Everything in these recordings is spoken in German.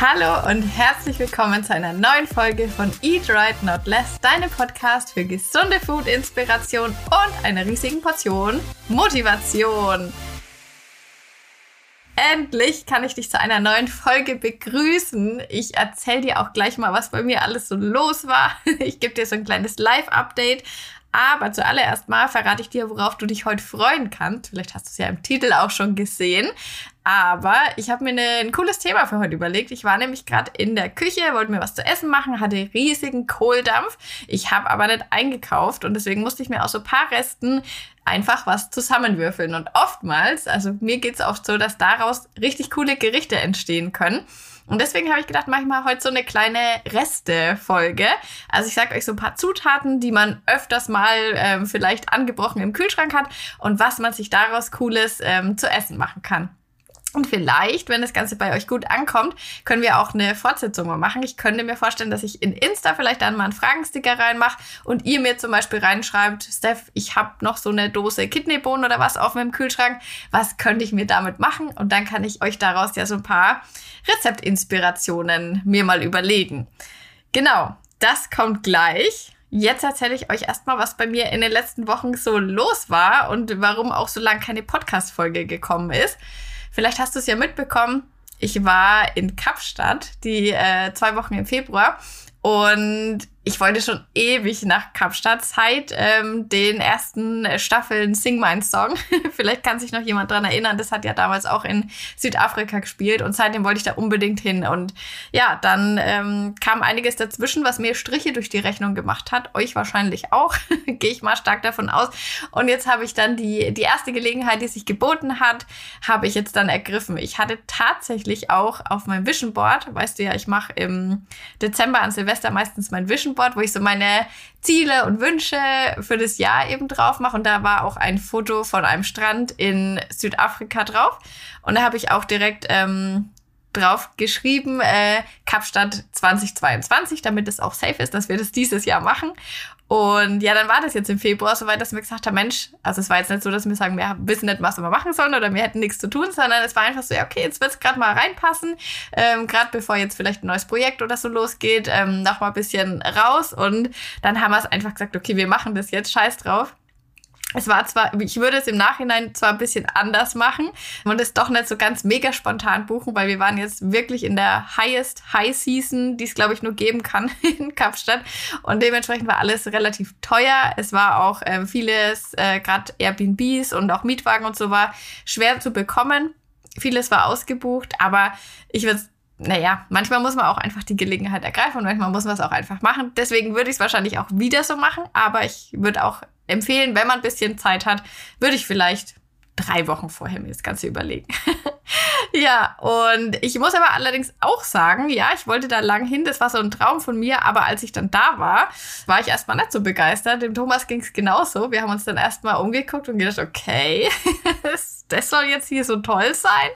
Hallo und herzlich willkommen zu einer neuen Folge von Eat Right Not Less, deinem Podcast für gesunde Food-Inspiration und einer riesigen Portion Motivation. Endlich kann ich dich zu einer neuen Folge begrüßen. Ich erzähle dir auch gleich mal, was bei mir alles so los war. Ich gebe dir so ein kleines Live-Update. Aber zuallererst mal verrate ich dir, worauf du dich heute freuen kannst. Vielleicht hast du es ja im Titel auch schon gesehen. Aber ich habe mir eine, ein cooles Thema für heute überlegt. Ich war nämlich gerade in der Küche, wollte mir was zu essen machen, hatte riesigen Kohldampf. Ich habe aber nicht eingekauft und deswegen musste ich mir aus so paar Resten einfach was zusammenwürfeln. Und oftmals, also mir geht's oft so, dass daraus richtig coole Gerichte entstehen können. Und deswegen habe ich gedacht, mache ich mal heute so eine kleine Reste-Folge. Also ich sage euch so ein paar Zutaten, die man öfters mal ähm, vielleicht angebrochen im Kühlschrank hat und was man sich daraus Cooles ähm, zu essen machen kann. Und vielleicht, wenn das Ganze bei euch gut ankommt, können wir auch eine Fortsetzung mal machen. Ich könnte mir vorstellen, dass ich in Insta vielleicht dann mal einen Fragensticker reinmache und ihr mir zum Beispiel reinschreibt, Steph, ich habe noch so eine Dose Kidneybohnen oder was auf meinem Kühlschrank. Was könnte ich mir damit machen? Und dann kann ich euch daraus ja so ein paar Rezeptinspirationen mir mal überlegen. Genau, das kommt gleich. Jetzt erzähle ich euch erstmal, was bei mir in den letzten Wochen so los war und warum auch so lange keine Podcast-Folge gekommen ist. Vielleicht hast du es ja mitbekommen. Ich war in Kapstadt die äh, zwei Wochen im Februar und ich wollte schon ewig nach Kapstadt seit ähm, den ersten Staffeln Sing Mein Song. Vielleicht kann sich noch jemand dran erinnern. Das hat ja damals auch in Südafrika gespielt und seitdem wollte ich da unbedingt hin. Und ja, dann ähm, kam einiges dazwischen, was mir Striche durch die Rechnung gemacht hat. Euch wahrscheinlich auch. Gehe ich mal stark davon aus. Und jetzt habe ich dann die, die erste Gelegenheit, die sich geboten hat, habe ich jetzt dann ergriffen. Ich hatte tatsächlich auch auf meinem Vision Board, weißt du ja, ich mache im Dezember an Silvester meistens mein Vision Vision Board, wo ich so meine Ziele und Wünsche für das Jahr eben drauf mache. Und da war auch ein Foto von einem Strand in Südafrika drauf. Und da habe ich auch direkt ähm, drauf geschrieben, äh, Kapstadt 2022, damit es auch safe ist, dass wir das dieses Jahr machen. Und ja, dann war das jetzt im Februar soweit, dass wir gesagt haben, Mensch, also es war jetzt nicht so, dass wir sagen, wir wissen nicht, was wir machen sollen oder wir hätten nichts zu tun, sondern es war einfach so, ja, okay, jetzt wird es gerade mal reinpassen, ähm, gerade bevor jetzt vielleicht ein neues Projekt oder so losgeht, ähm, noch mal ein bisschen raus. Und dann haben wir es einfach gesagt, okay, wir machen das jetzt, scheiß drauf es war zwar, ich würde es im Nachhinein zwar ein bisschen anders machen und es doch nicht so ganz mega spontan buchen, weil wir waren jetzt wirklich in der highest High Season, die es glaube ich nur geben kann in Kapstadt und dementsprechend war alles relativ teuer. Es war auch äh, vieles, äh, gerade Airbnbs und auch Mietwagen und so war schwer zu bekommen. Vieles war ausgebucht, aber ich würde naja, manchmal muss man auch einfach die Gelegenheit ergreifen und manchmal muss man es auch einfach machen. Deswegen würde ich es wahrscheinlich auch wieder so machen, aber ich würde auch empfehlen, wenn man ein bisschen Zeit hat, würde ich vielleicht drei Wochen vorher mir das Ganze überlegen. ja, und ich muss aber allerdings auch sagen, ja, ich wollte da lang hin, das war so ein Traum von mir, aber als ich dann da war, war ich erstmal nicht so begeistert. Dem Thomas ging es genauso. Wir haben uns dann erstmal umgeguckt und gedacht, okay, das soll jetzt hier so toll sein.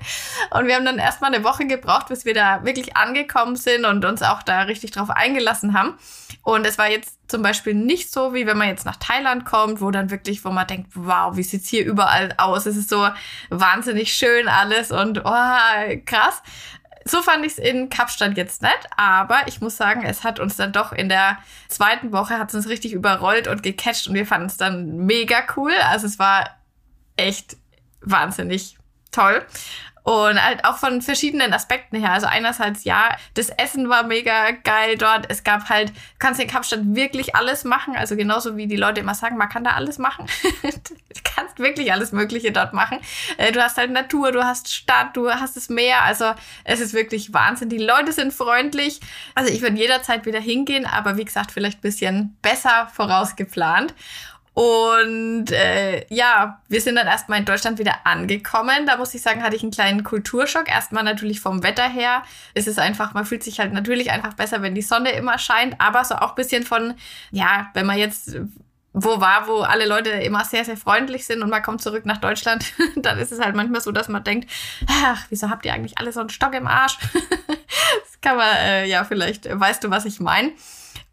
Und wir haben dann erstmal eine Woche gebraucht, bis wir da wirklich angekommen sind und uns auch da richtig drauf eingelassen haben. Und es war jetzt zum Beispiel nicht so, wie wenn man jetzt nach Thailand kommt, wo dann wirklich, wo man denkt, wow, wie sieht's hier überall aus? Es ist so wahnsinnig schön alles und oh, krass. So fand ich es in Kapstadt jetzt nicht, aber ich muss sagen, es hat uns dann doch in der zweiten Woche hat es uns richtig überrollt und gecatcht und wir fanden es dann mega cool. Also es war echt wahnsinnig toll. Und halt auch von verschiedenen Aspekten her. Also einerseits, ja, das Essen war mega geil dort. Es gab halt, du kannst in Kapstadt wirklich alles machen. Also genauso wie die Leute immer sagen, man kann da alles machen. du kannst wirklich alles Mögliche dort machen. Äh, du hast halt Natur, du hast Stadt, du hast das Meer. Also es ist wirklich Wahnsinn. Die Leute sind freundlich. Also ich würde jederzeit wieder hingehen, aber wie gesagt, vielleicht bisschen besser vorausgeplant. Und äh, ja, wir sind dann erstmal in Deutschland wieder angekommen. Da muss ich sagen, hatte ich einen kleinen Kulturschock. Erstmal natürlich vom Wetter her. Es ist einfach, man fühlt sich halt natürlich einfach besser, wenn die Sonne immer scheint. Aber so auch bisschen von, ja, wenn man jetzt wo war, wo alle Leute immer sehr, sehr freundlich sind und man kommt zurück nach Deutschland, dann ist es halt manchmal so, dass man denkt, ach, wieso habt ihr eigentlich alle so einen Stock im Arsch? das kann man, äh, ja, vielleicht weißt du, was ich meine.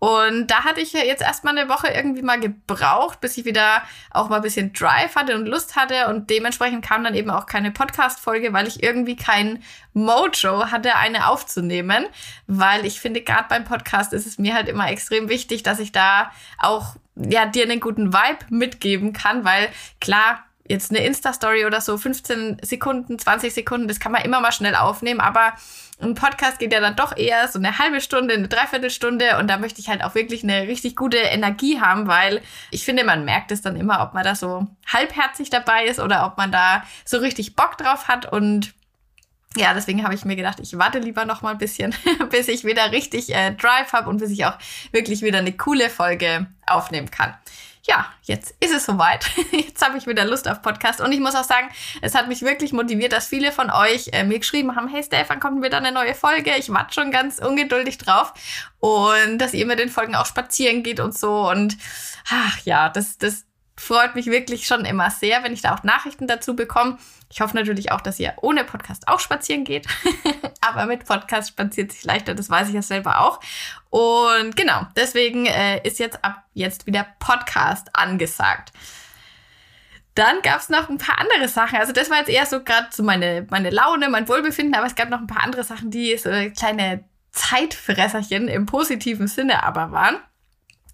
Und da hatte ich jetzt erstmal eine Woche irgendwie mal gebraucht, bis ich wieder auch mal ein bisschen Drive hatte und Lust hatte. Und dementsprechend kam dann eben auch keine Podcast-Folge, weil ich irgendwie kein Mojo hatte, eine aufzunehmen. Weil ich finde, gerade beim Podcast ist es mir halt immer extrem wichtig, dass ich da auch ja, dir einen guten Vibe mitgeben kann, weil klar, jetzt eine Insta-Story oder so, 15 Sekunden, 20 Sekunden, das kann man immer mal schnell aufnehmen, aber ein Podcast geht ja dann doch eher so eine halbe Stunde, eine Dreiviertelstunde und da möchte ich halt auch wirklich eine richtig gute Energie haben, weil ich finde, man merkt es dann immer, ob man da so halbherzig dabei ist oder ob man da so richtig Bock drauf hat und ja, deswegen habe ich mir gedacht, ich warte lieber noch mal ein bisschen, bis ich wieder richtig äh, Drive habe und bis ich auch wirklich wieder eine coole Folge aufnehmen kann ja, jetzt ist es soweit. Jetzt habe ich wieder Lust auf Podcast. Und ich muss auch sagen, es hat mich wirklich motiviert, dass viele von euch äh, mir geschrieben haben, hey Stefan, kommt wieder eine neue Folge? Ich warte schon ganz ungeduldig drauf. Und dass ihr mit den Folgen auch spazieren geht und so. Und ach ja, das, das freut mich wirklich schon immer sehr, wenn ich da auch Nachrichten dazu bekomme. Ich hoffe natürlich auch, dass ihr ohne Podcast auch spazieren geht. Aber mit Podcast spaziert sich leichter, das weiß ich ja selber auch. Und genau, deswegen äh, ist jetzt ab jetzt wieder Podcast angesagt. Dann gab es noch ein paar andere Sachen. Also das war jetzt eher so gerade so meine, meine Laune, mein Wohlbefinden, aber es gab noch ein paar andere Sachen, die so kleine Zeitfresserchen im positiven Sinne aber waren.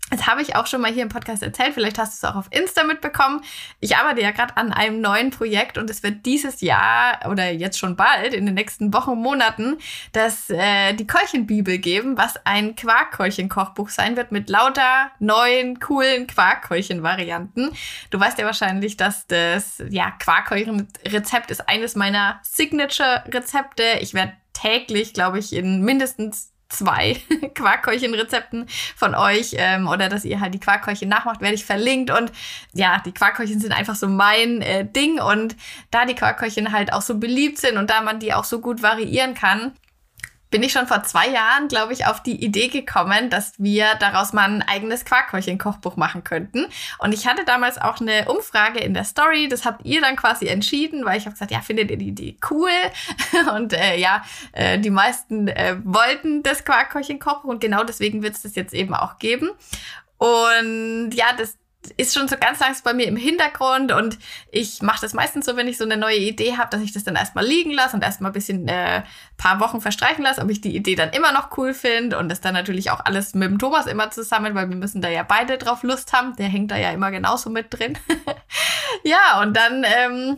Das habe ich auch schon mal hier im Podcast erzählt. Vielleicht hast du es auch auf Insta mitbekommen. Ich arbeite ja gerade an einem neuen Projekt und es wird dieses Jahr oder jetzt schon bald in den nächsten Wochen, Monaten, das äh, die Keulchenbibel geben, was ein Quarkkeulchen-Kochbuch sein wird mit lauter neuen, coolen Quarkkeulchen-Varianten. Du weißt ja wahrscheinlich, dass das ja Quarkkeulchen-Rezept ist eines meiner Signature-Rezepte. Ich werde täglich, glaube ich, in mindestens zwei Quarkkeulchen-Rezepten von euch ähm, oder dass ihr halt die Quarkkeulchen nachmacht, werde ich verlinkt. Und ja, die Quarkkeulchen sind einfach so mein äh, Ding. Und da die Quarkkeulchen halt auch so beliebt sind und da man die auch so gut variieren kann, bin ich schon vor zwei Jahren, glaube ich, auf die Idee gekommen, dass wir daraus mal ein eigenes Quarkkäulchen-Kochbuch machen könnten. Und ich hatte damals auch eine Umfrage in der Story. Das habt ihr dann quasi entschieden, weil ich habe gesagt, ja, findet ihr die Idee cool? Und äh, ja, äh, die meisten äh, wollten das Quarkkäulchen-Kochbuch und genau deswegen wird es das jetzt eben auch geben. Und ja, das, ist schon so ganz langsam bei mir im Hintergrund und ich mache das meistens so, wenn ich so eine neue Idee habe, dass ich das dann erstmal liegen lasse und erstmal ein bisschen äh, paar Wochen verstreichen lasse, ob ich die Idee dann immer noch cool finde und das dann natürlich auch alles mit dem Thomas immer zusammen, weil wir müssen da ja beide drauf Lust haben. Der hängt da ja immer genauso mit drin. ja, und dann ähm,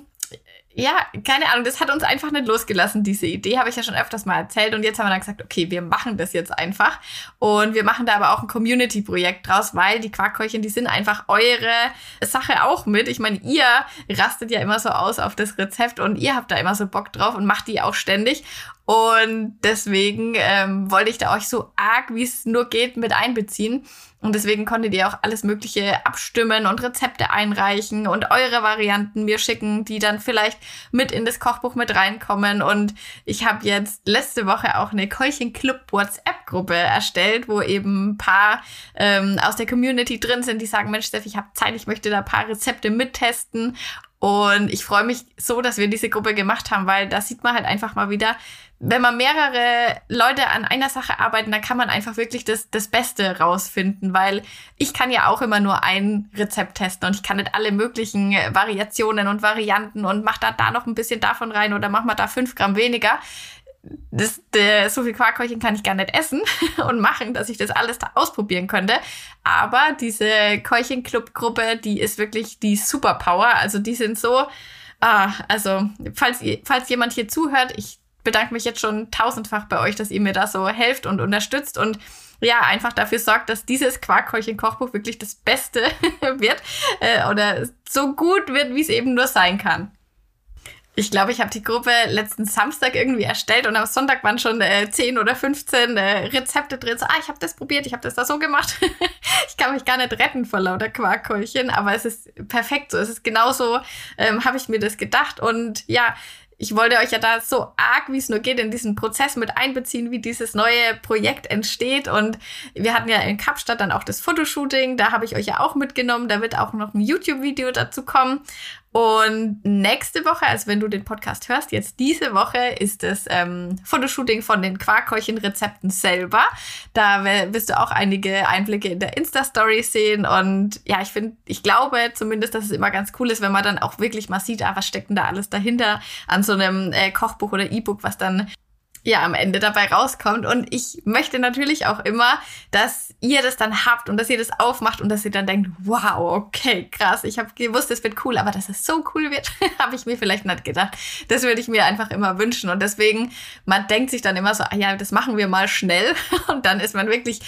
ja, keine Ahnung, das hat uns einfach nicht losgelassen, diese Idee, habe ich ja schon öfters mal erzählt. Und jetzt haben wir dann gesagt, okay, wir machen das jetzt einfach. Und wir machen da aber auch ein Community-Projekt draus, weil die Quarkkeulchen, die sind einfach eure Sache auch mit. Ich meine, ihr rastet ja immer so aus auf das Rezept und ihr habt da immer so Bock drauf und macht die auch ständig. Und deswegen ähm, wollte ich da euch so arg, wie es nur geht, mit einbeziehen. Und deswegen konntet ihr auch alles Mögliche abstimmen und Rezepte einreichen und eure Varianten mir schicken, die dann vielleicht mit in das Kochbuch mit reinkommen. Und ich habe jetzt letzte Woche auch eine Keuchen Club WhatsApp-Gruppe erstellt, wo eben ein paar ähm, aus der Community drin sind, die sagen, Mensch, Steph, ich habe Zeit, ich möchte da ein paar Rezepte mittesten. Und ich freue mich so, dass wir diese Gruppe gemacht haben, weil da sieht man halt einfach mal wieder, wenn man mehrere Leute an einer Sache arbeiten, dann kann man einfach wirklich das, das Beste rausfinden, weil ich kann ja auch immer nur ein Rezept testen und ich kann nicht alle möglichen Variationen und Varianten und mach da, da noch ein bisschen davon rein oder mach mal da fünf Gramm weniger das, der, so viel Quarkkäulchen kann ich gar nicht essen und machen, dass ich das alles da ausprobieren könnte. Aber diese Keulchen-Club-Gruppe, die ist wirklich die Superpower. Also die sind so, ah, also falls, falls jemand hier zuhört, ich bedanke mich jetzt schon tausendfach bei euch, dass ihr mir da so helft und unterstützt und ja, einfach dafür sorgt, dass dieses Quarkkäulchen-Kochbuch wirklich das Beste wird äh, oder so gut wird, wie es eben nur sein kann. Ich glaube, ich habe die Gruppe letzten Samstag irgendwie erstellt und am Sonntag waren schon äh, 10 oder 15 äh, Rezepte drin. So, ah, ich habe das probiert, ich habe das da so gemacht. ich kann mich gar nicht retten vor lauter Quarkkeulchen, aber es ist perfekt so. Es ist genauso, ähm, habe ich mir das gedacht. Und ja, ich wollte euch ja da so arg, wie es nur geht, in diesen Prozess mit einbeziehen, wie dieses neue Projekt entsteht. Und wir hatten ja in Kapstadt dann auch das Fotoshooting. Da habe ich euch ja auch mitgenommen. Da wird auch noch ein YouTube-Video dazu kommen. Und nächste Woche, also wenn du den Podcast hörst, jetzt diese Woche ist das ähm, Fotoshooting von den Quarkhäulchen-Rezepten selber. Da wirst du auch einige Einblicke in der Insta-Story sehen. Und ja, ich finde, ich glaube zumindest, dass es immer ganz cool ist, wenn man dann auch wirklich mal sieht, ah, was steckt denn da alles dahinter an so einem äh, Kochbuch oder E-Book, was dann ja am Ende dabei rauskommt. Und ich möchte natürlich auch immer, dass ihr das dann habt und dass ihr das aufmacht und dass ihr dann denkt, wow, okay, krass, ich habe gewusst, es wird cool, aber dass es so cool wird, habe ich mir vielleicht nicht gedacht. Das würde ich mir einfach immer wünschen. Und deswegen, man denkt sich dann immer so, ah ja, das machen wir mal schnell. Und dann ist man wirklich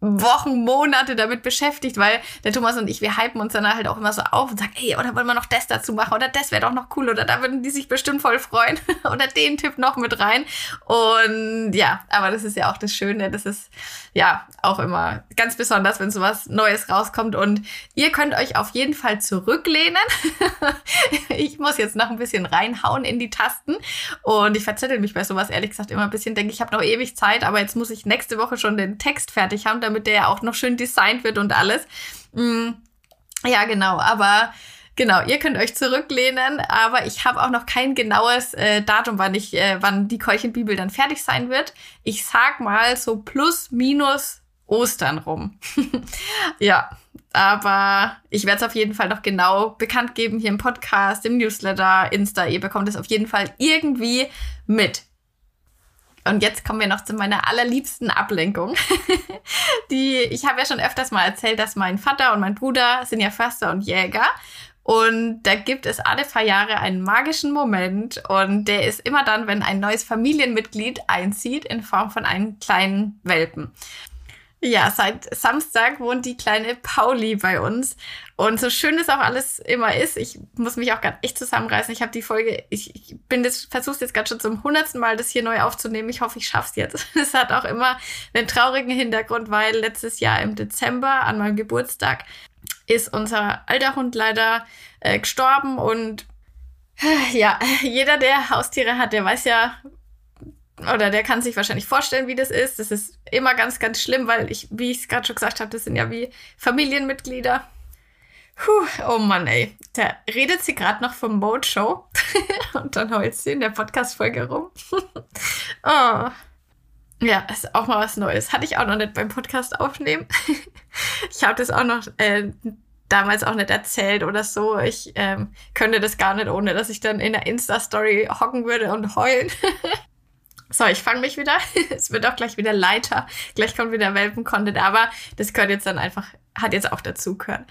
Wochen, Monate damit beschäftigt, weil der Thomas und ich, wir hypen uns dann halt auch immer so auf und sagen, ey, oder wollen wir noch das dazu machen oder das wäre doch noch cool oder da würden die sich bestimmt voll freuen oder den Tipp noch mit rein. Und ja, aber das ist ja auch das Schöne. Das ist ja auch immer ganz besonders, wenn sowas Neues rauskommt. Und ihr könnt euch auf jeden Fall zurücklehnen. ich muss jetzt noch ein bisschen reinhauen in die Tasten. Und ich verzettel mich bei sowas ehrlich gesagt immer ein bisschen. Denke, ich habe noch ewig Zeit, aber jetzt muss ich nächste Woche schon den Text fertig haben, damit der ja auch noch schön designt wird und alles. Mm, ja, genau. Aber Genau, ihr könnt euch zurücklehnen, aber ich habe auch noch kein genaues äh, Datum, wann ich, äh, wann die Keulchenbibel dann fertig sein wird. Ich sag mal so plus minus Ostern rum. ja, aber ich werde es auf jeden Fall noch genau bekannt geben hier im Podcast, im Newsletter, Insta. Ihr bekommt es auf jeden Fall irgendwie mit. Und jetzt kommen wir noch zu meiner allerliebsten Ablenkung. die, ich habe ja schon öfters mal erzählt, dass mein Vater und mein Bruder sind ja Förster und Jäger. Und da gibt es alle paar Jahre einen magischen Moment und der ist immer dann, wenn ein neues Familienmitglied einzieht in Form von einem kleinen Welpen. Ja, seit Samstag wohnt die kleine Pauli bei uns. Und so schön es auch alles immer ist, ich muss mich auch gerade echt zusammenreißen. Ich habe die Folge, ich, ich bin das, versuch's jetzt gerade schon zum hundertsten Mal, das hier neu aufzunehmen. Ich hoffe, ich schaff's jetzt. Es hat auch immer einen traurigen Hintergrund, weil letztes Jahr im Dezember an meinem Geburtstag ist unser alter Hund leider äh, gestorben und äh, ja, jeder, der Haustiere hat, der weiß ja, oder der kann sich wahrscheinlich vorstellen, wie das ist. Das ist immer ganz, ganz schlimm, weil ich, wie ich es gerade schon gesagt habe, das sind ja wie Familienmitglieder. Puh, oh Mann, ey. Da redet sie gerade noch vom Mode Show und dann heult sie in der Podcast-Folge rum. oh. Ja, ist auch mal was Neues. Hatte ich auch noch nicht beim Podcast aufnehmen. ich habe das auch noch äh, damals auch nicht erzählt oder so. Ich ähm, könnte das gar nicht, ohne dass ich dann in der Insta-Story hocken würde und heulen. so, ich fange mich wieder. es wird auch gleich wieder Leiter. Gleich kommt wieder Welpen-Content, aber das gehört jetzt dann einfach, hat jetzt auch dazu gehört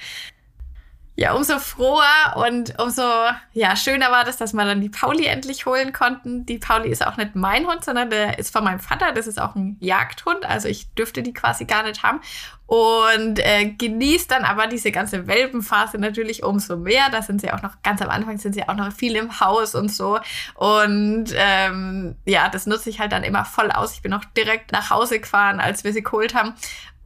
ja, umso froher und umso ja, schöner war das, dass wir dann die Pauli endlich holen konnten. Die Pauli ist auch nicht mein Hund, sondern der ist von meinem Vater. Das ist auch ein Jagdhund. Also ich dürfte die quasi gar nicht haben. Und äh, genießt dann aber diese ganze Welpenphase natürlich umso mehr. Da sind sie auch noch, ganz am Anfang sind sie auch noch viel im Haus und so. Und ähm, ja, das nutze ich halt dann immer voll aus. Ich bin auch direkt nach Hause gefahren, als wir sie geholt haben.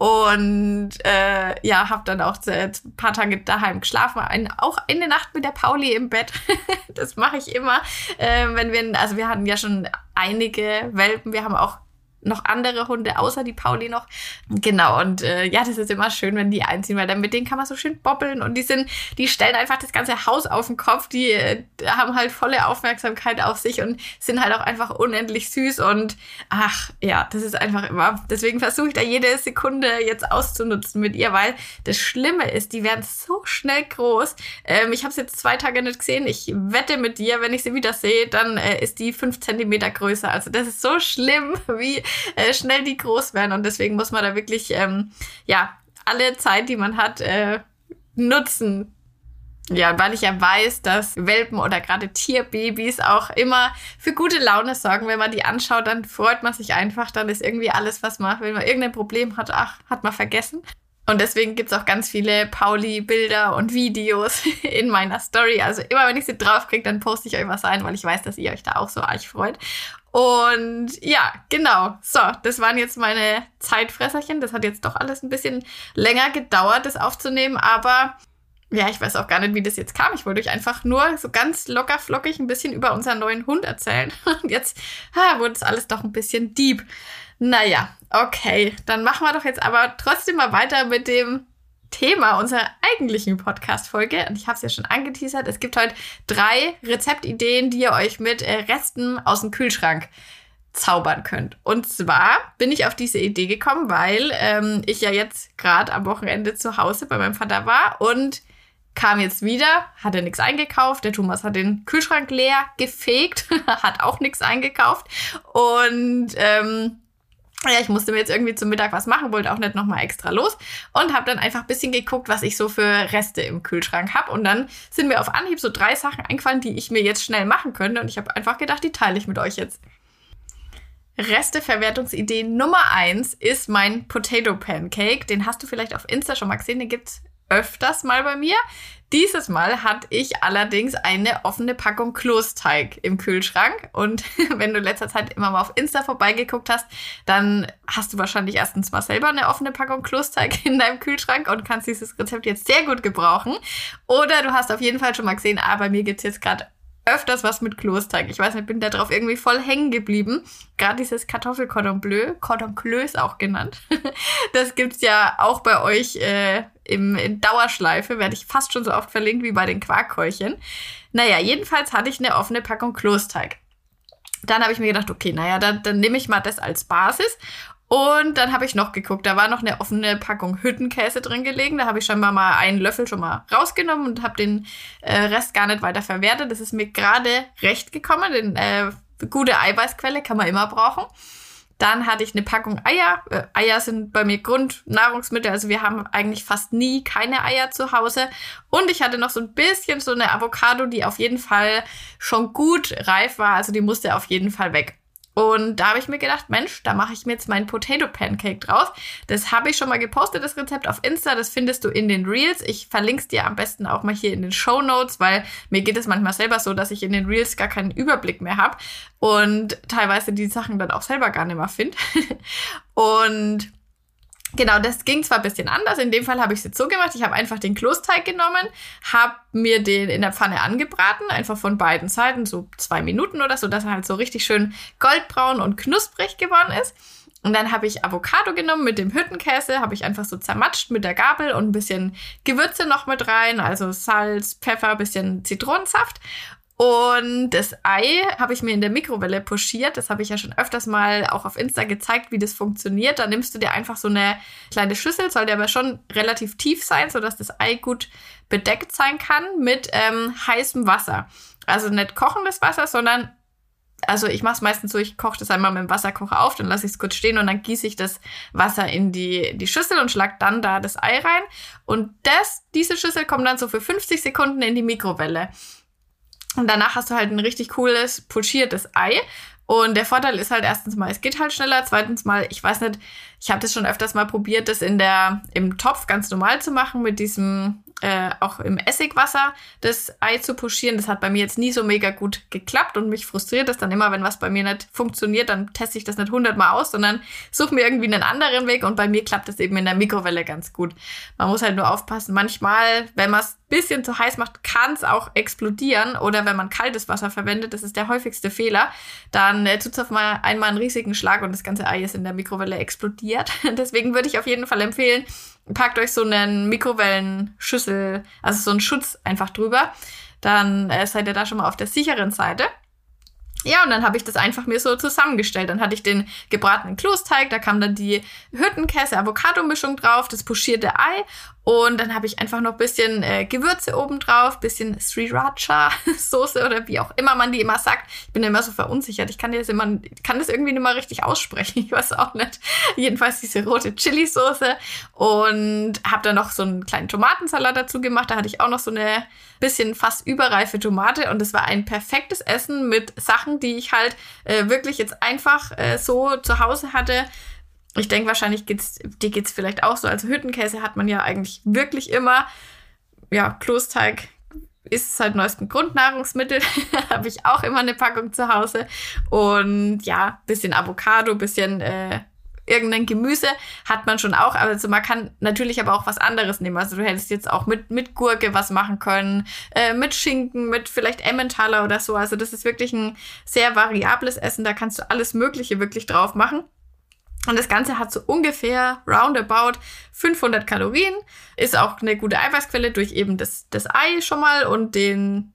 Und äh, ja, habe dann auch ein paar Tage daheim geschlafen. Ein, auch eine Nacht mit der Pauli im Bett. das mache ich immer. Äh, wenn wir, also wir hatten ja schon einige Welpen. Wir haben auch noch andere Hunde außer die Pauli noch. Genau, und äh, ja, das ist immer schön, wenn die einziehen, weil dann mit denen kann man so schön bobbeln und die sind, die stellen einfach das ganze Haus auf den Kopf, die äh, haben halt volle Aufmerksamkeit auf sich und sind halt auch einfach unendlich süß und ach ja, das ist einfach immer, deswegen versuche ich da jede Sekunde jetzt auszunutzen mit ihr, weil das Schlimme ist, die werden so schnell groß. Ähm, ich habe sie jetzt zwei Tage nicht gesehen. Ich wette mit dir, wenn ich sie wieder sehe, dann äh, ist die fünf Zentimeter größer. Also das ist so schlimm, wie äh, schnell die groß werden. Und deswegen muss man da wirklich, ähm, ja, alle Zeit, die man hat, äh, nutzen. Ja, weil ich ja weiß, dass Welpen oder gerade Tierbabys auch immer für gute Laune sorgen. Wenn man die anschaut, dann freut man sich einfach. Dann ist irgendwie alles, was man, wenn man irgendein Problem hat, ach, hat man vergessen. Und deswegen gibt's auch ganz viele Pauli-Bilder und Videos in meiner Story. Also immer, wenn ich sie draufkriege, dann poste ich euch was ein, weil ich weiß, dass ihr euch da auch so arg freut. Und ja, genau. So, das waren jetzt meine Zeitfresserchen. Das hat jetzt doch alles ein bisschen länger gedauert, das aufzunehmen. Aber ja, ich weiß auch gar nicht, wie das jetzt kam. Ich wollte euch einfach nur so ganz locker flockig ein bisschen über unseren neuen Hund erzählen. Und jetzt ha, wurde es alles doch ein bisschen deep. Naja, okay. Dann machen wir doch jetzt aber trotzdem mal weiter mit dem Thema unserer eigentlichen Podcast-Folge. Und ich habe es ja schon angeteasert. Es gibt heute drei Rezeptideen, die ihr euch mit äh, Resten aus dem Kühlschrank zaubern könnt. Und zwar bin ich auf diese Idee gekommen, weil ähm, ich ja jetzt gerade am Wochenende zu Hause bei meinem Vater war und kam jetzt wieder, hatte nichts eingekauft. Der Thomas hat den Kühlschrank leer gefegt, hat auch nichts eingekauft. Und ähm, ja, ich musste mir jetzt irgendwie zum Mittag was machen, wollte auch nicht nochmal extra los und habe dann einfach ein bisschen geguckt, was ich so für Reste im Kühlschrank habe. Und dann sind mir auf Anhieb so drei Sachen eingefallen, die ich mir jetzt schnell machen könnte. Und ich habe einfach gedacht, die teile ich mit euch jetzt. Resteverwertungsidee Nummer eins ist mein Potato Pancake. Den hast du vielleicht auf Insta schon mal gesehen. Den gibt's öfters mal bei mir. Dieses Mal hatte ich allerdings eine offene Packung Klosteig im Kühlschrank. Und wenn du letzter Zeit immer mal auf Insta vorbeigeguckt hast, dann hast du wahrscheinlich erstens mal selber eine offene Packung Klosteig in deinem Kühlschrank und kannst dieses Rezept jetzt sehr gut gebrauchen. Oder du hast auf jeden Fall schon mal gesehen, ah, bei mir gibt's jetzt gerade öfters was mit Klosteig. Ich weiß nicht, bin da drauf irgendwie voll hängen geblieben. Gerade dieses Kartoffelcordon bleu, Cordon bleu ist auch genannt. Das gibt's ja auch bei euch äh, im, in Dauerschleife, werde ich fast schon so oft verlinkt wie bei den Quarkkeulchen. Naja, jedenfalls hatte ich eine offene Packung Klosteig. Dann habe ich mir gedacht, okay, naja, dann, dann nehme ich mal das als Basis und dann habe ich noch geguckt, da war noch eine offene Packung Hüttenkäse drin gelegen. Da habe ich scheinbar mal einen Löffel schon mal rausgenommen und habe den äh, Rest gar nicht weiter verwertet. Das ist mir gerade recht gekommen, denn äh, gute Eiweißquelle kann man immer brauchen. Dann hatte ich eine Packung Eier. Äh, Eier sind bei mir Grundnahrungsmittel, also wir haben eigentlich fast nie keine Eier zu Hause. Und ich hatte noch so ein bisschen so eine Avocado, die auf jeden Fall schon gut reif war, also die musste auf jeden Fall weg. Und da habe ich mir gedacht, Mensch, da mache ich mir jetzt meinen Potato Pancake draus. Das habe ich schon mal gepostet, das Rezept auf Insta. Das findest du in den Reels. Ich verlinke es dir am besten auch mal hier in den Show Notes, weil mir geht es manchmal selber so, dass ich in den Reels gar keinen Überblick mehr habe und teilweise die Sachen dann auch selber gar nicht mehr finde. und Genau, das ging zwar ein bisschen anders. In dem Fall habe ich es jetzt so gemacht. Ich habe einfach den Klosteig genommen, habe mir den in der Pfanne angebraten, einfach von beiden Seiten, so zwei Minuten oder so, dass er halt so richtig schön goldbraun und knusprig geworden ist. Und dann habe ich Avocado genommen mit dem Hüttenkäse, habe ich einfach so zermatscht mit der Gabel und ein bisschen Gewürze noch mit rein, also Salz, Pfeffer, bisschen Zitronensaft. Und das Ei habe ich mir in der Mikrowelle pochiert. Das habe ich ja schon öfters mal auch auf Insta gezeigt, wie das funktioniert. Da nimmst du dir einfach so eine kleine Schüssel, sollte aber schon relativ tief sein, sodass das Ei gut bedeckt sein kann mit ähm, heißem Wasser. Also nicht kochendes Wasser, sondern also ich mache es meistens so, ich koche das einmal mit dem Wasserkocher auf, dann lasse ich es kurz stehen und dann gieße ich das Wasser in die, die Schüssel und schlag dann da das Ei rein. Und das, diese Schüssel kommt dann so für 50 Sekunden in die Mikrowelle. Und danach hast du halt ein richtig cooles, pochiertes Ei. Und der Vorteil ist halt erstens mal, es geht halt schneller. Zweitens mal, ich weiß nicht, ich habe das schon öfters mal probiert, das in der, im Topf ganz normal zu machen mit diesem äh, auch im Essigwasser das Ei zu pochieren. Das hat bei mir jetzt nie so mega gut geklappt und mich frustriert das dann immer, wenn was bei mir nicht funktioniert, dann teste ich das nicht hundertmal aus, sondern suche mir irgendwie einen anderen Weg und bei mir klappt das eben in der Mikrowelle ganz gut. Man muss halt nur aufpassen. Manchmal, wenn man es bisschen zu heiß macht, kann es auch explodieren oder wenn man kaltes Wasser verwendet, das ist der häufigste Fehler, dann äh, tut es auf mal einmal einen riesigen Schlag und das ganze Ei ist in der Mikrowelle explodiert. Deswegen würde ich auf jeden Fall empfehlen, packt euch so einen Mikrowellenschüssel, also so einen Schutz einfach drüber. Dann äh, seid ihr da schon mal auf der sicheren Seite. Ja, und dann habe ich das einfach mir so zusammengestellt. Dann hatte ich den gebratenen Klosteig, da kam dann die Hüttenkäse-Avocado-Mischung drauf, das pochierte Ei und dann habe ich einfach noch bisschen äh, Gewürze oben drauf, bisschen Sriracha-Soße oder wie auch immer man die immer sagt. Ich bin immer so verunsichert. Ich kann das immer, kann das irgendwie nicht mal richtig aussprechen. Ich weiß auch nicht. Jedenfalls diese rote Chili-Soße und habe dann noch so einen kleinen Tomatensalat dazu gemacht. Da hatte ich auch noch so eine bisschen fast überreife Tomate und es war ein perfektes Essen mit Sachen, die ich halt äh, wirklich jetzt einfach äh, so zu Hause hatte ich denke, wahrscheinlich geht's, dir geht's vielleicht auch so. Also Hüttenkäse hat man ja eigentlich wirklich immer. Ja, Klosteig ist halt neuesten Grundnahrungsmittel. Habe ich auch immer eine Packung zu Hause. Und ja, bisschen Avocado, bisschen äh, irgendein Gemüse hat man schon auch. Also man kann natürlich aber auch was anderes nehmen. Also du hättest jetzt auch mit, mit Gurke was machen können, äh, mit Schinken, mit vielleicht Emmentaler oder so. Also das ist wirklich ein sehr variables Essen. Da kannst du alles Mögliche wirklich drauf machen. Und das Ganze hat so ungefähr roundabout 500 Kalorien. Ist auch eine gute Eiweißquelle durch eben das, das Ei schon mal und den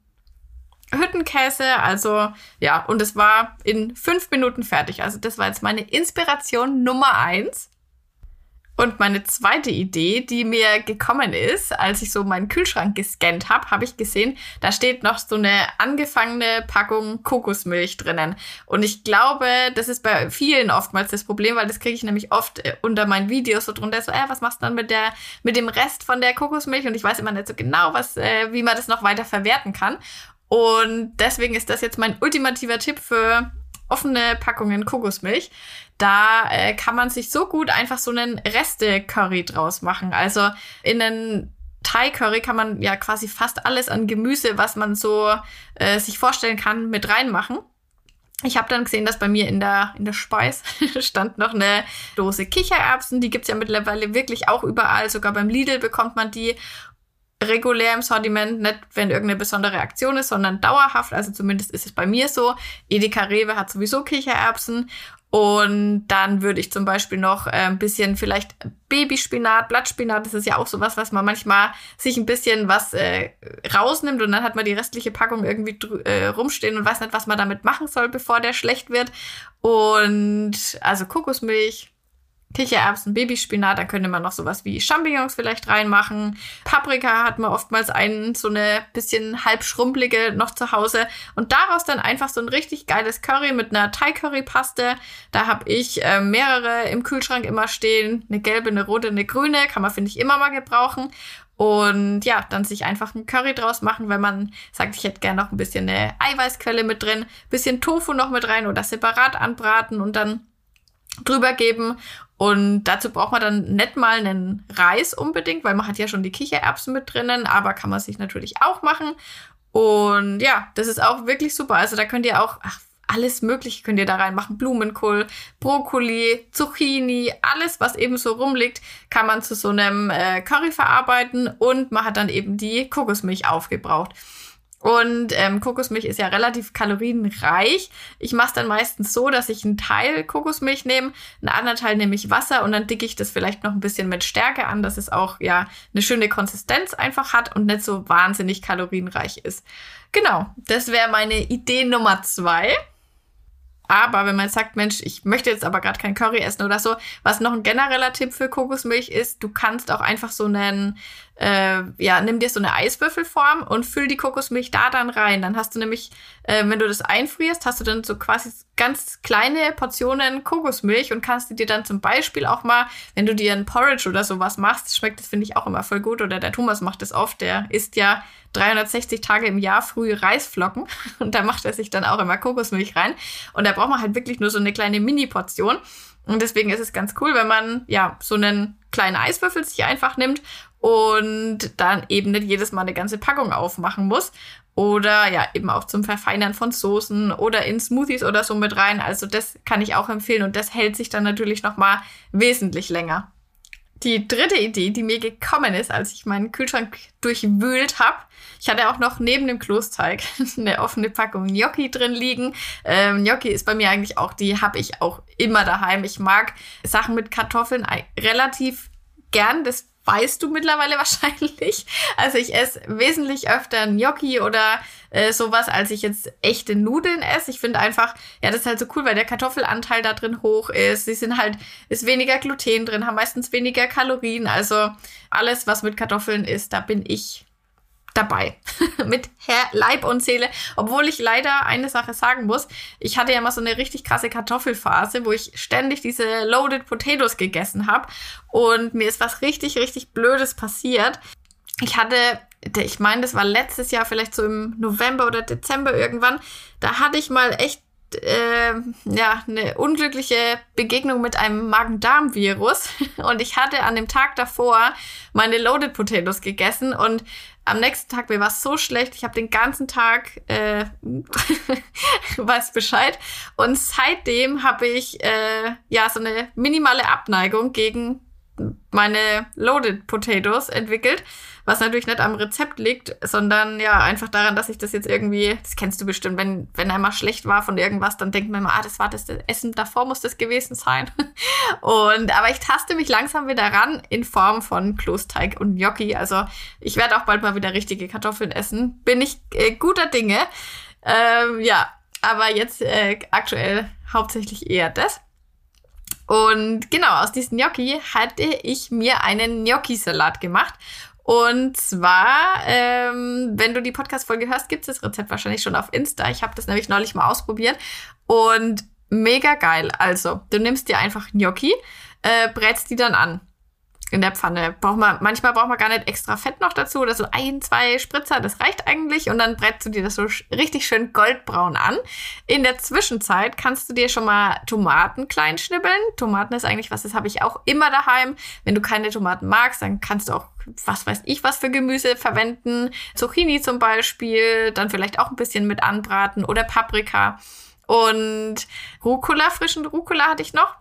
Hüttenkäse. Also ja, und es war in fünf Minuten fertig. Also das war jetzt meine Inspiration Nummer eins. Und meine zweite Idee, die mir gekommen ist, als ich so meinen Kühlschrank gescannt habe, habe ich gesehen, da steht noch so eine angefangene Packung Kokosmilch drinnen. Und ich glaube, das ist bei vielen oftmals das Problem, weil das kriege ich nämlich oft äh, unter meinen Videos so drunter, so, äh, was machst du dann mit der, mit dem Rest von der Kokosmilch? Und ich weiß immer nicht so genau, was, äh, wie man das noch weiter verwerten kann. Und deswegen ist das jetzt mein ultimativer Tipp für offene Packungen Kokosmilch. Da äh, kann man sich so gut einfach so einen Reste-Curry draus machen. Also in einen Thai-Curry kann man ja quasi fast alles an Gemüse, was man so äh, sich vorstellen kann, mit reinmachen. Ich habe dann gesehen, dass bei mir in der, in der Speis stand noch eine Dose Kichererbsen. Die gibt's ja mittlerweile wirklich auch überall. Sogar beim Lidl bekommt man die regulär im Sortiment, nicht wenn irgendeine besondere Aktion ist, sondern dauerhaft. Also zumindest ist es bei mir so. Edeka Rewe hat sowieso Kichererbsen. Und dann würde ich zum Beispiel noch äh, ein bisschen vielleicht Babyspinat, Blattspinat, das ist ja auch sowas, was man manchmal sich ein bisschen was äh, rausnimmt und dann hat man die restliche Packung irgendwie äh, rumstehen und weiß nicht, was man damit machen soll, bevor der schlecht wird. Und also Kokosmilch, Kichererbsen, Babyspinat, da könnte man noch sowas wie Champignons vielleicht reinmachen. Paprika hat man oftmals einen, so eine bisschen halb schrumpelige noch zu Hause. Und daraus dann einfach so ein richtig geiles Curry mit einer Thai-Curry-Paste. Da habe ich äh, mehrere im Kühlschrank immer stehen. Eine gelbe, eine rote, eine grüne. Kann man, finde ich, immer mal gebrauchen. Und ja, dann sich einfach ein Curry draus machen, wenn man sagt, ich hätte gerne noch ein bisschen eine Eiweißquelle mit drin, bisschen Tofu noch mit rein oder separat anbraten und dann drüber geben. Und dazu braucht man dann nicht mal einen Reis unbedingt, weil man hat ja schon die Kichererbsen mit drinnen, aber kann man sich natürlich auch machen. Und ja, das ist auch wirklich super. Also da könnt ihr auch, ach, alles Mögliche könnt ihr da reinmachen. Blumenkohl, Brokkoli, Zucchini, alles, was eben so rumliegt, kann man zu so einem äh, Curry verarbeiten und man hat dann eben die Kokosmilch aufgebraucht. Und ähm, Kokosmilch ist ja relativ kalorienreich. Ich mache es dann meistens so, dass ich einen Teil Kokosmilch nehme, einen anderen Teil nehme ich Wasser und dann dicke ich das vielleicht noch ein bisschen mit Stärke an, dass es auch ja eine schöne Konsistenz einfach hat und nicht so wahnsinnig kalorienreich ist. Genau, das wäre meine Idee Nummer zwei. Aber wenn man sagt, Mensch, ich möchte jetzt aber gerade kein Curry essen oder so, was noch ein genereller Tipp für Kokosmilch ist, du kannst auch einfach so einen äh, ja, nimm dir so eine Eiswürfelform und füll die Kokosmilch da dann rein. Dann hast du nämlich, äh, wenn du das einfrierst, hast du dann so quasi ganz kleine Portionen Kokosmilch und kannst die dir dann zum Beispiel auch mal, wenn du dir ein Porridge oder sowas machst, schmeckt das finde ich auch immer voll gut. Oder der Thomas macht das oft, der isst ja 360 Tage im Jahr frühe Reisflocken und da macht er sich dann auch immer Kokosmilch rein. Und da braucht man halt wirklich nur so eine kleine Mini-Portion. Und deswegen ist es ganz cool, wenn man ja so einen kleinen Eiswürfel sich einfach nimmt und dann eben nicht jedes Mal eine ganze Packung aufmachen muss. Oder ja, eben auch zum Verfeinern von Soßen oder in Smoothies oder so mit rein. Also das kann ich auch empfehlen und das hält sich dann natürlich nochmal wesentlich länger. Die dritte Idee, die mir gekommen ist, als ich meinen Kühlschrank durchwühlt habe, ich hatte auch noch neben dem Klosteig eine offene Packung Gnocchi drin liegen. Ähm, Gnocchi ist bei mir eigentlich auch, die habe ich auch immer daheim. Ich mag Sachen mit Kartoffeln relativ gern. Das weißt du mittlerweile wahrscheinlich. Also ich esse wesentlich öfter Gnocchi oder äh, sowas, als ich jetzt echte Nudeln esse. Ich finde einfach, ja, das ist halt so cool, weil der Kartoffelanteil da drin hoch ist. Sie sind halt, ist weniger Gluten drin, haben meistens weniger Kalorien. Also alles, was mit Kartoffeln ist, da bin ich dabei. mit Leib und Seele. Obwohl ich leider eine Sache sagen muss. Ich hatte ja mal so eine richtig krasse Kartoffelphase, wo ich ständig diese Loaded Potatoes gegessen habe. Und mir ist was richtig, richtig Blödes passiert. Ich hatte, ich meine, das war letztes Jahr, vielleicht so im November oder Dezember irgendwann. Da hatte ich mal echt äh, ja, eine unglückliche Begegnung mit einem Magen-Darm-Virus. Und ich hatte an dem Tag davor meine Loaded Potatoes gegessen und am nächsten Tag mir war es so schlecht. Ich habe den ganzen Tag äh, weiß Bescheid. Und seitdem habe ich äh, ja so eine minimale Abneigung gegen meine Loaded Potatoes entwickelt, was natürlich nicht am Rezept liegt, sondern ja einfach daran, dass ich das jetzt irgendwie, das kennst du bestimmt, wenn, wenn einmal schlecht war von irgendwas, dann denkt man immer, ah, das war das, das Essen davor muss das gewesen sein. Und, aber ich taste mich langsam wieder ran in Form von Klosteig und Gnocchi. Also ich werde auch bald mal wieder richtige Kartoffeln essen. Bin ich äh, guter Dinge. Ähm, ja, aber jetzt äh, aktuell hauptsächlich eher das. Und genau, aus diesem Gnocchi hatte ich mir einen Gnocchi-Salat gemacht. Und zwar, ähm, wenn du die Podcast-Folge hörst, gibt es das Rezept wahrscheinlich schon auf Insta. Ich habe das nämlich neulich mal ausprobiert. Und mega geil. Also, du nimmst dir einfach Gnocchi, äh, brätst die dann an in der Pfanne. Braucht man, manchmal braucht man gar nicht extra Fett noch dazu oder so ein, zwei Spritzer, das reicht eigentlich. Und dann brätst du dir das so richtig schön goldbraun an. In der Zwischenzeit kannst du dir schon mal Tomaten klein schnibbeln. Tomaten ist eigentlich was, das habe ich auch immer daheim. Wenn du keine Tomaten magst, dann kannst du auch, was weiß ich, was für Gemüse verwenden. Zucchini zum Beispiel, dann vielleicht auch ein bisschen mit anbraten oder Paprika. Und Rucola, frischen Rucola hatte ich noch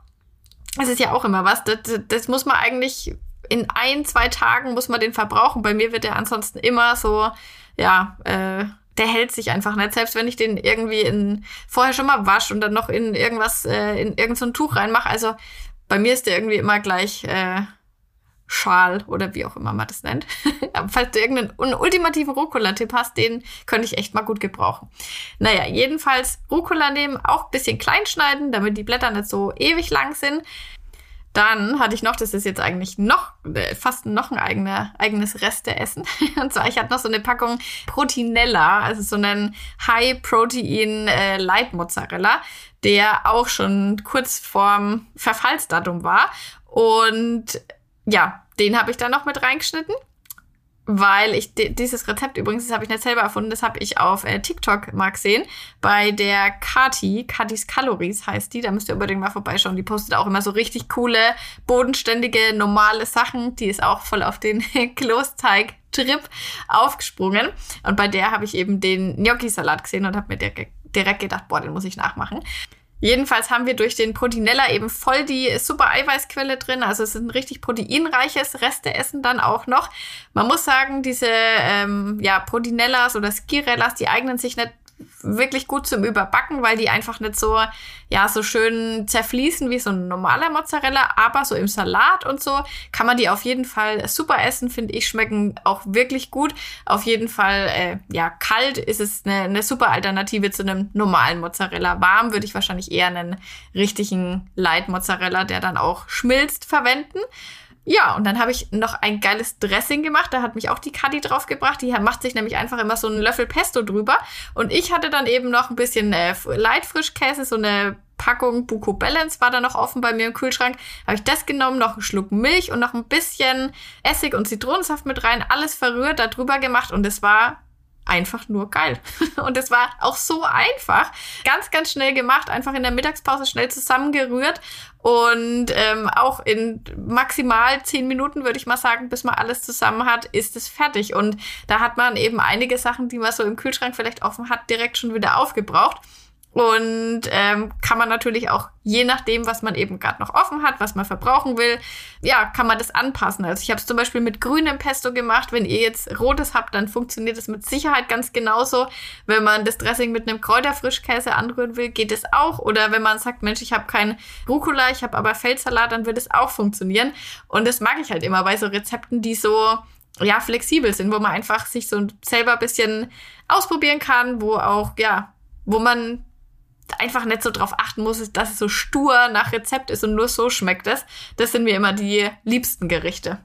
das ist ja auch immer was. Das, das muss man eigentlich in ein, zwei Tagen muss man den verbrauchen. Bei mir wird der ansonsten immer so, ja, äh, der hält sich einfach nicht. Selbst wenn ich den irgendwie in vorher schon mal wasch und dann noch in irgendwas, äh, in irgendein so Tuch reinmache. Also bei mir ist der irgendwie immer gleich äh, Schal oder wie auch immer man das nennt. Aber falls du irgendeinen ultimativen Rucola-Tipp hast, den könnte ich echt mal gut gebrauchen. Naja, jedenfalls Rucola nehmen, auch ein bisschen klein schneiden, damit die Blätter nicht so ewig lang sind. Dann hatte ich noch, das ist jetzt eigentlich noch, äh, fast noch ein eigener, eigenes Resteessen. Und zwar, ich hatte noch so eine Packung Proteinella, also so einen High-Protein äh, der auch schon kurz vorm Verfallsdatum war. Und ja, den habe ich dann noch mit reingeschnitten, weil ich dieses Rezept übrigens, das habe ich nicht selber erfunden, das habe ich auf äh, TikTok mal gesehen, bei der Kati, Katis Calories heißt die, da müsst ihr unbedingt mal vorbeischauen, die postet auch immer so richtig coole, bodenständige, normale Sachen, die ist auch voll auf den Klosteig Trip aufgesprungen und bei der habe ich eben den Gnocchi-Salat gesehen und habe mir direkt gedacht, boah, den muss ich nachmachen. Jedenfalls haben wir durch den Proteinella eben voll die super Eiweißquelle drin. Also es ist ein richtig proteinreiches Resteessen dann auch noch. Man muss sagen, diese ähm, ja, Proteinellas oder Skirellas, die eignen sich nicht wirklich gut zum Überbacken, weil die einfach nicht so, ja, so schön zerfließen wie so ein normaler Mozzarella. Aber so im Salat und so kann man die auf jeden Fall super essen, finde ich, schmecken auch wirklich gut. Auf jeden Fall, äh, ja, kalt ist es eine, eine super Alternative zu einem normalen Mozzarella. Warm würde ich wahrscheinlich eher einen richtigen Light Mozzarella, der dann auch schmilzt, verwenden. Ja, und dann habe ich noch ein geiles Dressing gemacht. Da hat mich auch die Kadi draufgebracht. Die macht sich nämlich einfach immer so einen Löffel Pesto drüber. Und ich hatte dann eben noch ein bisschen äh, Leitfrischkäse, so eine Packung Buco Balance war da noch offen bei mir im Kühlschrank. Habe ich das genommen, noch einen Schluck Milch und noch ein bisschen Essig und Zitronensaft mit rein, alles verrührt, da drüber gemacht und es war einfach nur geil. Und es war auch so einfach. Ganz, ganz schnell gemacht, einfach in der Mittagspause schnell zusammengerührt und ähm, auch in maximal zehn Minuten, würde ich mal sagen, bis man alles zusammen hat, ist es fertig. Und da hat man eben einige Sachen, die man so im Kühlschrank vielleicht offen hat, direkt schon wieder aufgebraucht. Und ähm, kann man natürlich auch, je nachdem, was man eben gerade noch offen hat, was man verbrauchen will, ja, kann man das anpassen. Also ich habe es zum Beispiel mit grünem Pesto gemacht. Wenn ihr jetzt rotes habt, dann funktioniert es mit Sicherheit ganz genauso. Wenn man das Dressing mit einem Kräuterfrischkäse anrühren will, geht es auch. Oder wenn man sagt, Mensch, ich habe keinen Rucola, ich habe aber Feldsalat, dann wird es auch funktionieren. Und das mag ich halt immer bei so Rezepten, die so ja, flexibel sind, wo man einfach sich so selber ein bisschen ausprobieren kann, wo auch, ja, wo man einfach nicht so drauf achten muss, dass es so stur nach Rezept ist und nur so schmeckt es. Das sind mir immer die liebsten Gerichte.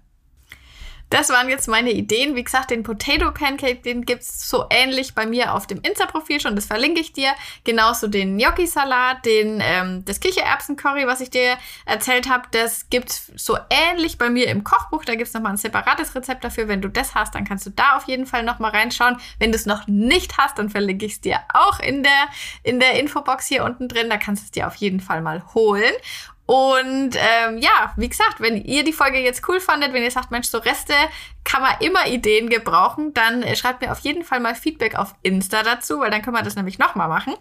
Das waren jetzt meine Ideen. Wie gesagt, den Potato Pancake, den gibt's so ähnlich bei mir auf dem Insta-Profil schon. Das verlinke ich dir. Genauso den Gnocchi-Salat, den, ähm, das Kichererbsen-Curry, was ich dir erzählt habe, das gibt's so ähnlich bei mir im Kochbuch. Da gibt's nochmal ein separates Rezept dafür. Wenn du das hast, dann kannst du da auf jeden Fall nochmal reinschauen. Wenn du es noch nicht hast, dann verlinke ich es dir auch in der, in der Infobox hier unten drin. Da kannst du es dir auf jeden Fall mal holen. Und ähm, ja, wie gesagt, wenn ihr die Folge jetzt cool fandet, wenn ihr sagt, Mensch, so Reste kann man immer Ideen gebrauchen, dann äh, schreibt mir auf jeden Fall mal Feedback auf Insta dazu, weil dann können wir das nämlich nochmal machen.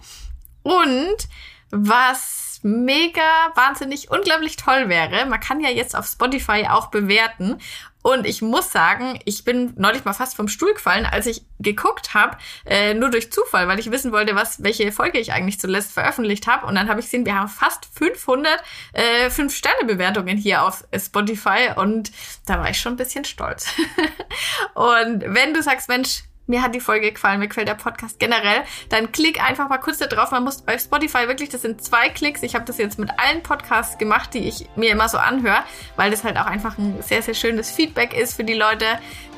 Und was mega, wahnsinnig, unglaublich toll wäre, man kann ja jetzt auf Spotify auch bewerten. Und ich muss sagen, ich bin neulich mal fast vom Stuhl gefallen, als ich geguckt habe, äh, nur durch Zufall, weil ich wissen wollte, was welche Folge ich eigentlich zuletzt veröffentlicht habe. Und dann habe ich gesehen, wir haben fast 500 äh, 5-Sterne-Bewertungen hier auf Spotify und da war ich schon ein bisschen stolz. und wenn du sagst, Mensch, mir hat die Folge gefallen, mir gefällt der Podcast generell, dann klick einfach mal kurz da drauf. Man muss bei Spotify wirklich, das sind zwei Klicks. Ich habe das jetzt mit allen Podcasts gemacht, die ich mir immer so anhöre, weil das halt auch einfach ein sehr, sehr schönes Feedback ist für die Leute,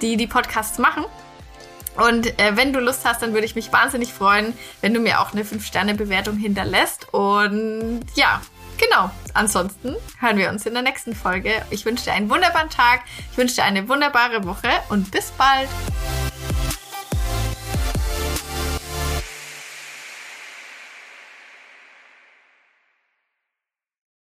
die die Podcasts machen. Und äh, wenn du Lust hast, dann würde ich mich wahnsinnig freuen, wenn du mir auch eine 5-Sterne-Bewertung hinterlässt. Und ja, genau. Ansonsten hören wir uns in der nächsten Folge. Ich wünsche dir einen wunderbaren Tag, ich wünsche dir eine wunderbare Woche und bis bald.